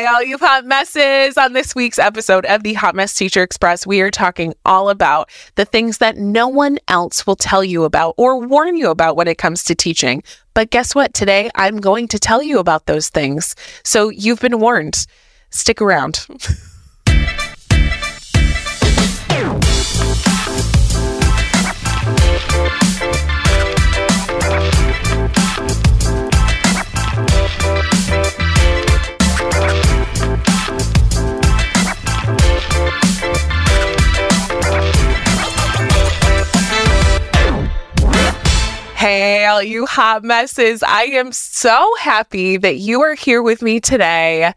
Hey, all you hot messes. On this week's episode of the Hot Mess Teacher Express, we are talking all about the things that no one else will tell you about or warn you about when it comes to teaching. But guess what? Today, I'm going to tell you about those things. So you've been warned. Stick around. Hey, all you hot messes. I am so happy that you are here with me today.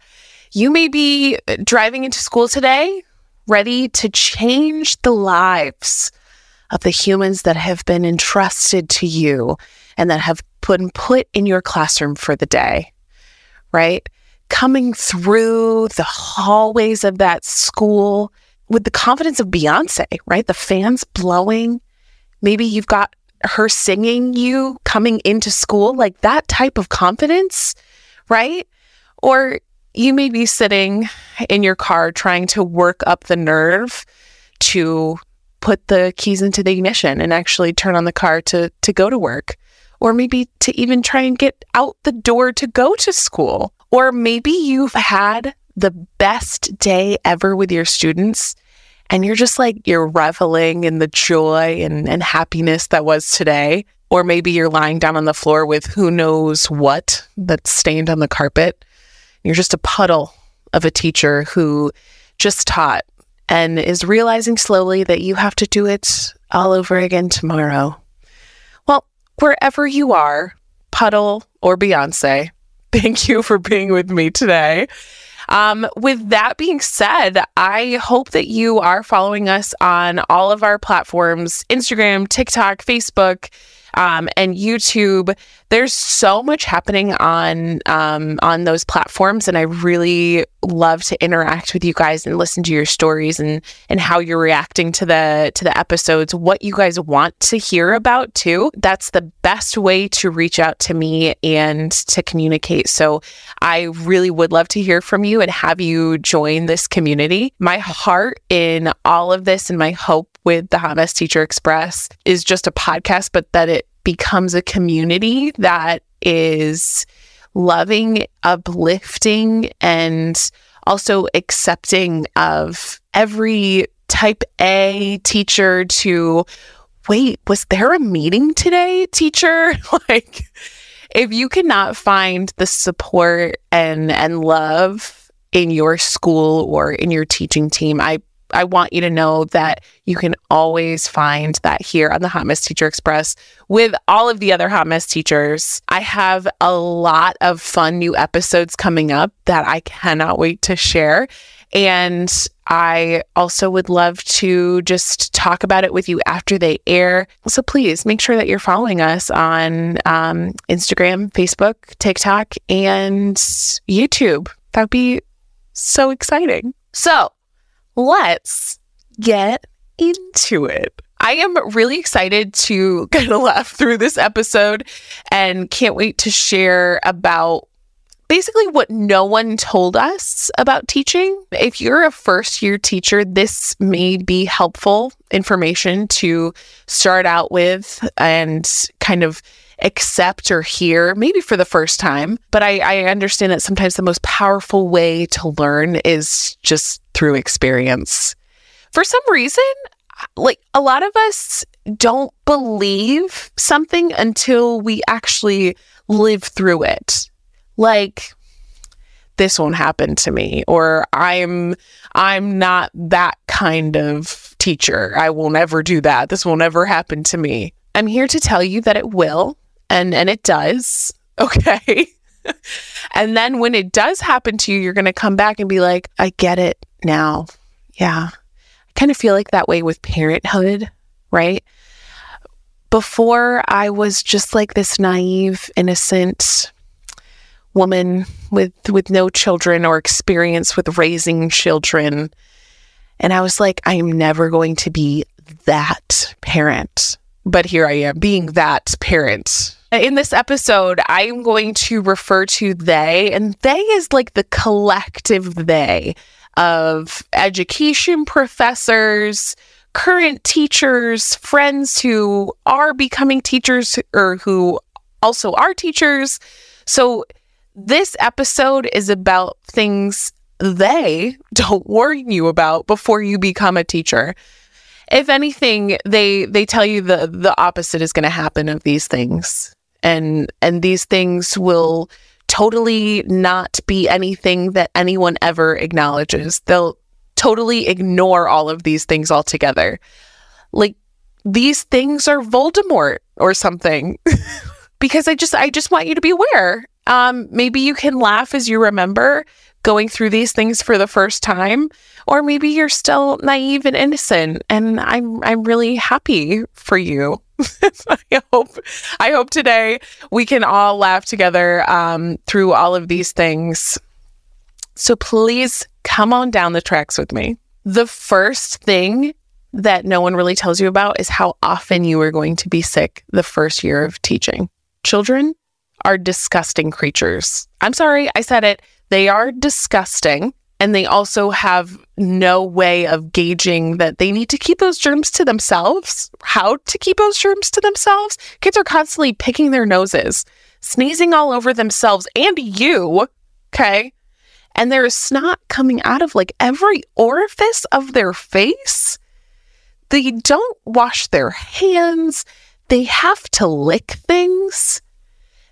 You may be uh, driving into school today, ready to change the lives of the humans that have been entrusted to you and that have been put in your classroom for the day, right? Coming through the hallways of that school with the confidence of Beyonce, right? The fans blowing. Maybe you've got her singing you coming into school, like that type of confidence, right? Or you may be sitting in your car trying to work up the nerve to put the keys into the ignition and actually turn on the car to to go to work or maybe to even try and get out the door to go to school or maybe you've had the best day ever with your students and you're just like, you're reveling in the joy and, and happiness that was today. Or maybe you're lying down on the floor with who knows what that's stained on the carpet. You're just a puddle of a teacher who just taught and is realizing slowly that you have to do it all over again tomorrow. Well, wherever you are, Puddle or Beyonce, thank you for being with me today. Um, with that being said, I hope that you are following us on all of our platforms Instagram, TikTok, Facebook um, and YouTube. There's so much happening on um, on those platforms, and I really love to interact with you guys and listen to your stories and and how you're reacting to the to the episodes. What you guys want to hear about too. That's the best way to reach out to me and to communicate. So I really would love to hear from you and have you join this community. My heart in all of this and my hope with the Hot Mess Teacher Express is just a podcast, but that it becomes a community that is loving, uplifting, and also accepting of every type A teacher to wait, was there a meeting today, teacher? like if you cannot find the support and and love in your school or in your teaching team, I I want you to know that you can always find that here on the Hot Mess Teacher Express with all of the other Hot Mess teachers. I have a lot of fun new episodes coming up that I cannot wait to share. And I also would love to just talk about it with you after they air. So please make sure that you're following us on um, Instagram, Facebook, TikTok, and YouTube. That'd be so exciting. So let's get into it. I am really excited to kind of laugh through this episode and can't wait to share about basically what no one told us about teaching. If you're a first year teacher, this may be helpful information to start out with and kind of accept or hear, maybe for the first time. But I, I understand that sometimes the most powerful way to learn is just through experience. For some reason, like a lot of us don't believe something until we actually live through it. Like, this won't happen to me or i'm i'm not that kind of teacher i will never do that this will never happen to me i'm here to tell you that it will and and it does. Okay. And then when it does happen to you you're going to come back and be like i get it now. Yeah. I kind of feel like that way with parenthood right? Before i was just like this naive innocent woman with with no children or experience with raising children. And i was like i am never going to be that parent. But here i am being that parent In this episode, I'm going to refer to they, and they is like the collective they of education professors, current teachers, friends who are becoming teachers or who also are teachers. So, this episode is about things they don't warn you about before you become a teacher. If anything, they they tell you the the opposite is going to happen of these things. And and these things will totally not be anything that anyone ever acknowledges. They'll totally ignore all of these things altogether. Like these things are Voldemort or something. because I just I just want you to be aware. Um maybe you can laugh as you remember going through these things for the first time or maybe you're still naive and innocent and I'm I'm really happy for you. I hope I hope today we can all laugh together um, through all of these things. So please come on down the tracks with me. The first thing that no one really tells you about is how often you are going to be sick the first year of teaching. Children are disgusting creatures. I'm sorry, I said it. They are disgusting. And they also have no way of gauging that they need to keep those germs to themselves, how to keep those germs to themselves. Kids are constantly picking their noses, sneezing all over themselves and you. Okay. And there is snot coming out of like every orifice of their face. They don't wash their hands. They have to lick things.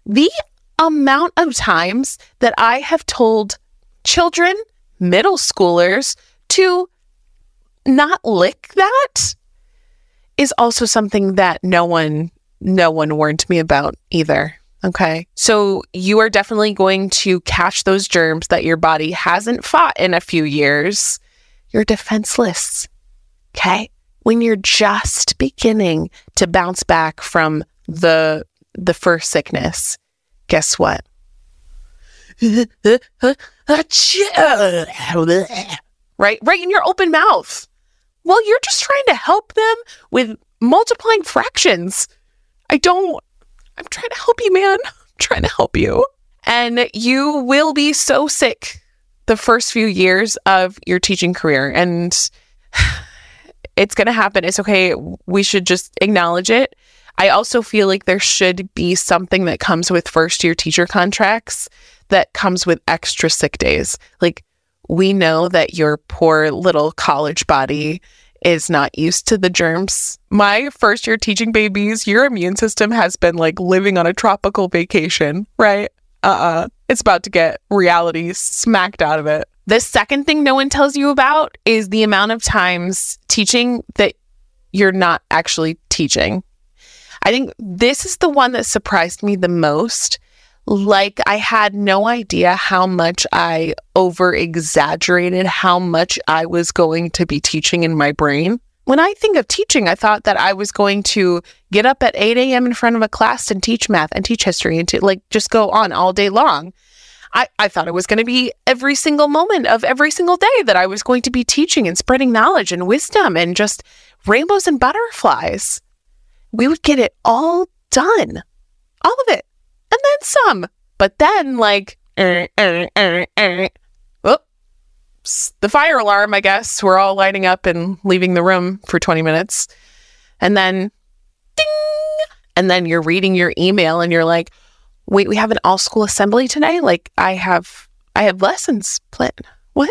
The amount of times that I have told children middle schoolers to not lick that is also something that no one no one warned me about either. Okay. So you are definitely going to catch those germs that your body hasn't fought in a few years. You're defenseless. Okay. When you're just beginning to bounce back from the the first sickness, guess what? Right? Right in your open mouth. Well, you're just trying to help them with multiplying fractions. I don't, I'm trying to help you, man. I'm trying to help you. And you will be so sick the first few years of your teaching career. And it's going to happen. It's okay. We should just acknowledge it. I also feel like there should be something that comes with first year teacher contracts that comes with extra sick days. Like, we know that your poor little college body is not used to the germs. My first year teaching babies, your immune system has been like living on a tropical vacation, right? Uh uh-uh. uh It's about to get reality smacked out of it. The second thing no one tells you about is the amount of times teaching that you're not actually teaching. I think this is the one that surprised me the most like I had no idea how much I over exaggerated how much I was going to be teaching in my brain. When I think of teaching, I thought that I was going to get up at 8 a.m. in front of a class and teach math and teach history and to like just go on all day long. I, I thought it was going to be every single moment of every single day that I was going to be teaching and spreading knowledge and wisdom and just rainbows and butterflies. We would get it all done, all of it some. But then, like, er, er, er, er, whoops, the fire alarm, I guess, we're all lighting up and leaving the room for 20 minutes. And then, ding, and then you're reading your email and you're like, wait, we have an all school assembly tonight? Like, I have, I have lessons planned. What?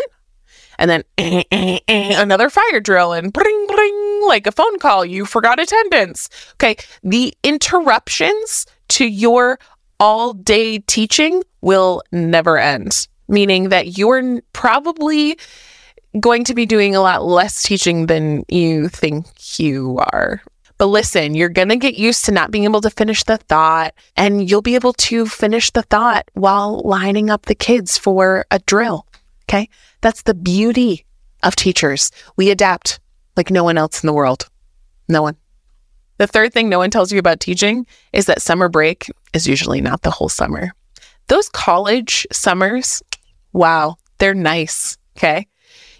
And then eh, eh, eh, another fire drill and bring, bring, like a phone call. You forgot attendance. Okay. The interruptions to your all day teaching will never end, meaning that you're probably going to be doing a lot less teaching than you think you are. But listen, you're going to get used to not being able to finish the thought, and you'll be able to finish the thought while lining up the kids for a drill. Okay. That's the beauty of teachers. We adapt like no one else in the world. No one. The third thing no one tells you about teaching is that summer break is usually not the whole summer. Those college summers, wow, they're nice. Okay.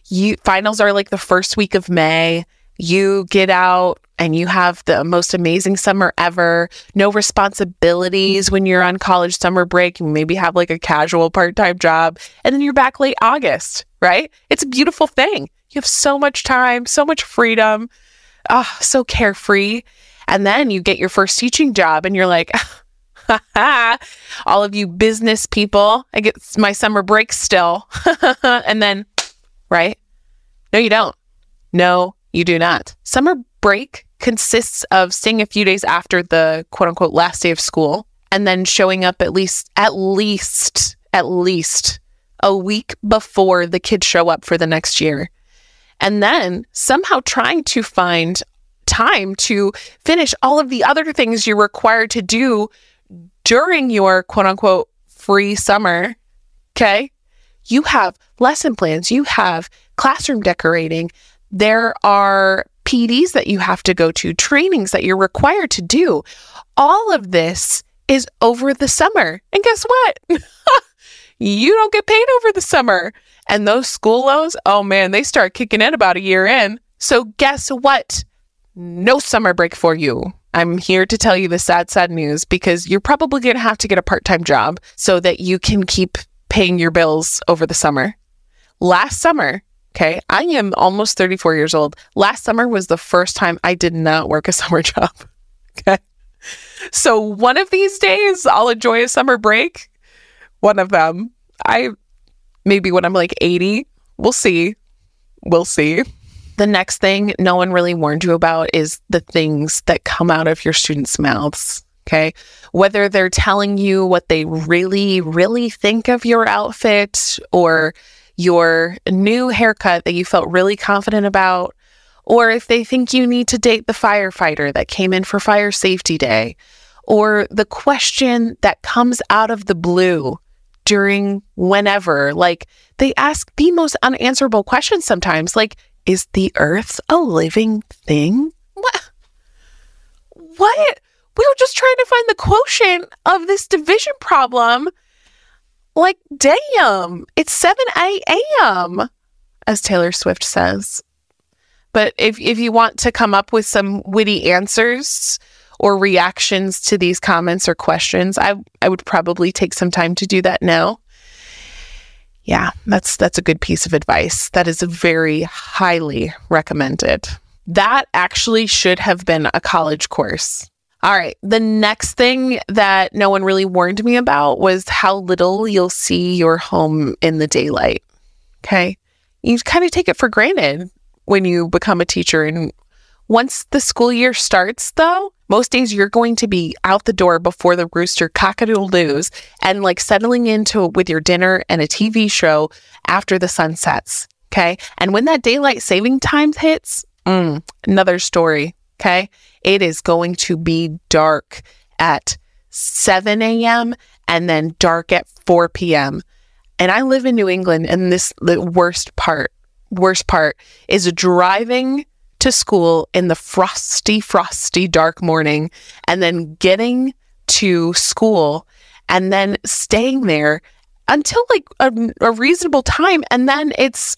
You finals are like the first week of May You get out and you have the most amazing summer ever. No responsibilities when you're on college summer break. You maybe have like a casual part time job, and then you're back late August, right? It's a beautiful thing. You have so much time, so much freedom, oh, so carefree. And then you get your first teaching job, and you're like, all of you business people, I get my summer break still. and then, right? No, you don't. No, you do not. Summer break consists of staying a few days after the quote unquote last day of school and then showing up at least, at least, at least a week before the kids show up for the next year. And then somehow trying to find time to finish all of the other things you're required to do during your quote unquote free summer. Okay. You have lesson plans, you have classroom decorating, there are PDs that you have to go to, trainings that you're required to do. All of this is over the summer. And guess what? you don't get paid over the summer. And those school loans, oh man, they start kicking in about a year in. So guess what? No summer break for you. I'm here to tell you the sad, sad news because you're probably going to have to get a part time job so that you can keep paying your bills over the summer. Last summer, Okay. I am almost 34 years old. Last summer was the first time I did not work a summer job. Okay. So one of these days I'll enjoy a summer break. One of them. I maybe when I'm like 80. We'll see. We'll see. The next thing no one really warned you about is the things that come out of your students' mouths. Okay. Whether they're telling you what they really, really think of your outfit or your new haircut that you felt really confident about, or if they think you need to date the firefighter that came in for fire safety day, or the question that comes out of the blue during whenever. Like they ask the most unanswerable questions sometimes, like, is the earth a living thing? What? What? We were just trying to find the quotient of this division problem like, damn, it's 7 a.m., as Taylor Swift says. But if, if you want to come up with some witty answers or reactions to these comments or questions, I, I would probably take some time to do that now. Yeah, that's that's a good piece of advice. That is very highly recommended. That actually should have been a college course. All right. The next thing that no one really warned me about was how little you'll see your home in the daylight. Okay. You kind of take it for granted when you become a teacher. And once the school year starts, though, most days you're going to be out the door before the rooster cockadoodle and like settling into with your dinner and a TV show after the sun sets. Okay. And when that daylight saving time hits, mm, another story. Okay. It is going to be dark at 7 a.m. and then dark at 4 p.m. And I live in New England, and this the worst part, worst part is driving to school in the frosty, frosty, dark morning and then getting to school and then staying there until like a, a reasonable time. And then it's,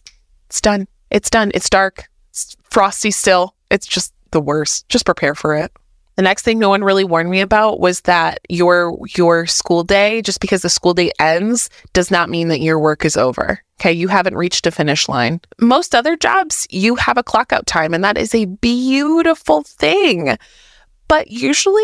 it's done. It's done. It's dark. It's frosty still. It's just the worst. Just prepare for it. The next thing no one really warned me about was that your your school day, just because the school day ends, does not mean that your work is over. Okay, you haven't reached a finish line. Most other jobs, you have a clock out time, and that is a beautiful thing. But usually,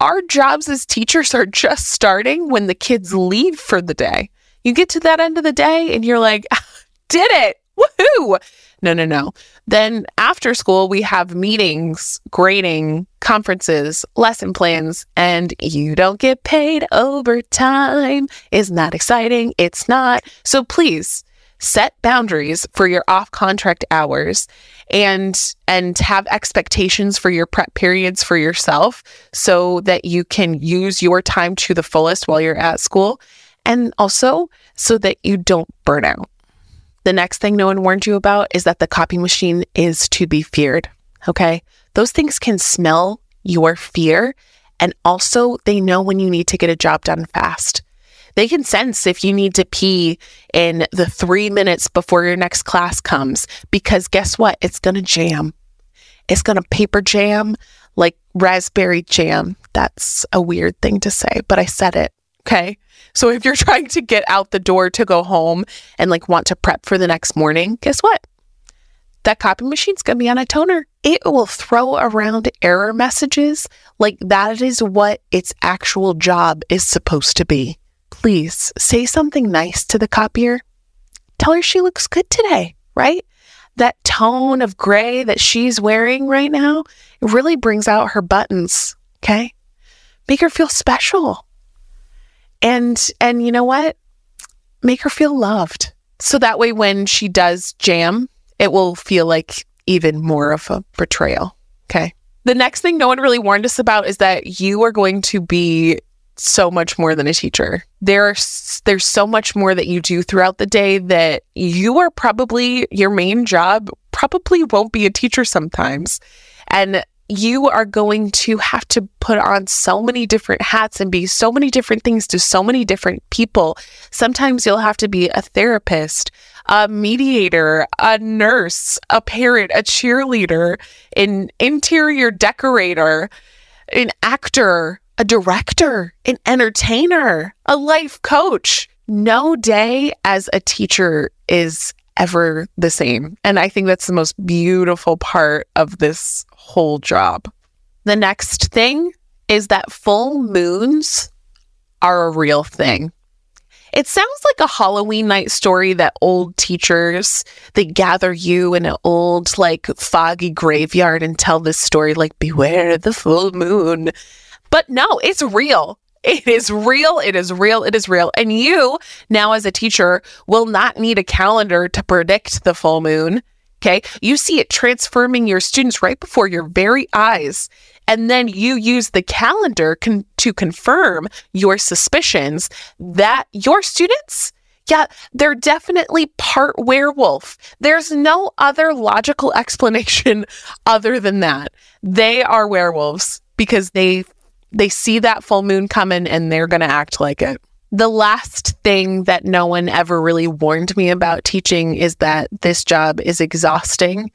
our jobs as teachers are just starting when the kids leave for the day. You get to that end of the day, and you're like, did it! Woohoo! No, no, no. Then after school, we have meetings, grading, conferences, lesson plans, and you don't get paid overtime. Isn't that exciting? It's not. So please set boundaries for your off contract hours and and have expectations for your prep periods for yourself so that you can use your time to the fullest while you're at school and also so that you don't burn out the next thing no one warned you about is that the copy machine is to be feared. Okay. Those things can smell your fear. And also, they know when you need to get a job done fast. They can sense if you need to pee in the three minutes before your next class comes, because guess what? It's going to jam. It's going to paper jam like raspberry jam. That's a weird thing to say, but I said it. Okay. So if you're trying to get out the door to go home and like want to prep for the next morning, guess what? That copy machine's going to be on a toner. It will throw around error messages like that is what its actual job is supposed to be. Please say something nice to the copier. Tell her she looks good today, right? That tone of gray that she's wearing right now, it really brings out her buttons, okay? Make her feel special. And and you know what? Make her feel loved. So that way when she does jam, it will feel like even more of a betrayal. Okay. The next thing no one really warned us about is that you are going to be so much more than a teacher. There's there's so much more that you do throughout the day that you are probably your main job probably won't be a teacher sometimes. And you are going to have to put on so many different hats and be so many different things to so many different people. Sometimes you'll have to be a therapist, a mediator, a nurse, a parent, a cheerleader, an interior decorator, an actor, a director, an entertainer, a life coach. No day as a teacher is ever the same. And I think that's the most beautiful part of this whole job. The next thing is that full moons are a real thing. It sounds like a Halloween night story that old teachers they gather you in an old like foggy graveyard and tell this story like beware the full moon. But no, it's real. It is real. It is real. It is real. And you, now as a teacher, will not need a calendar to predict the full moon. Okay. You see it transforming your students right before your very eyes. And then you use the calendar con- to confirm your suspicions that your students, yeah, they're definitely part werewolf. There's no other logical explanation other than that. They are werewolves because they they see that full moon coming and they're going to act like it. The last thing that no one ever really warned me about teaching is that this job is exhausting,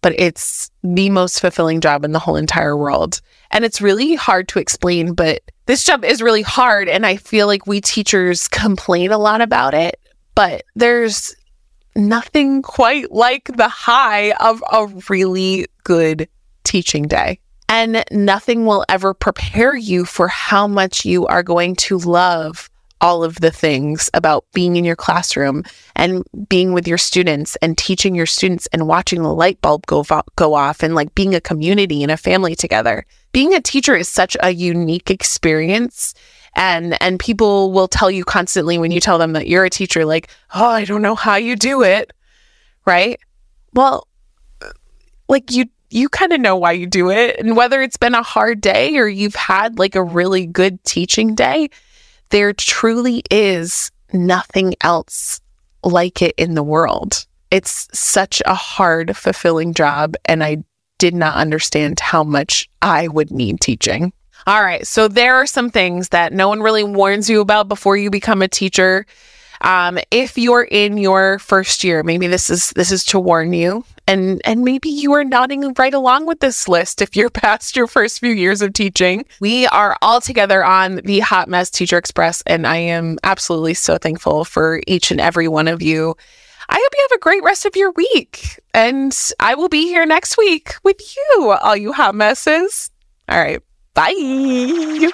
but it's the most fulfilling job in the whole entire world. And it's really hard to explain, but this job is really hard. And I feel like we teachers complain a lot about it, but there's nothing quite like the high of a really good teaching day. And nothing will ever prepare you for how much you are going to love all of the things about being in your classroom and being with your students and teaching your students and watching the light bulb go, go off and like being a community and a family together. Being a teacher is such a unique experience and and people will tell you constantly when you tell them that you're a teacher like, "Oh, I don't know how you do it." Right? Well, like you you kind of know why you do it. And whether it's been a hard day or you've had like a really good teaching day, there truly is nothing else like it in the world. It's such a hard, fulfilling job. And I did not understand how much I would need teaching. All right. So there are some things that no one really warns you about before you become a teacher. Um, if you're in your first year, maybe this is this is to warn you, and and maybe you are nodding right along with this list. If you're past your first few years of teaching, we are all together on the Hot Mess Teacher Express, and I am absolutely so thankful for each and every one of you. I hope you have a great rest of your week, and I will be here next week with you, all you hot messes. All right, bye.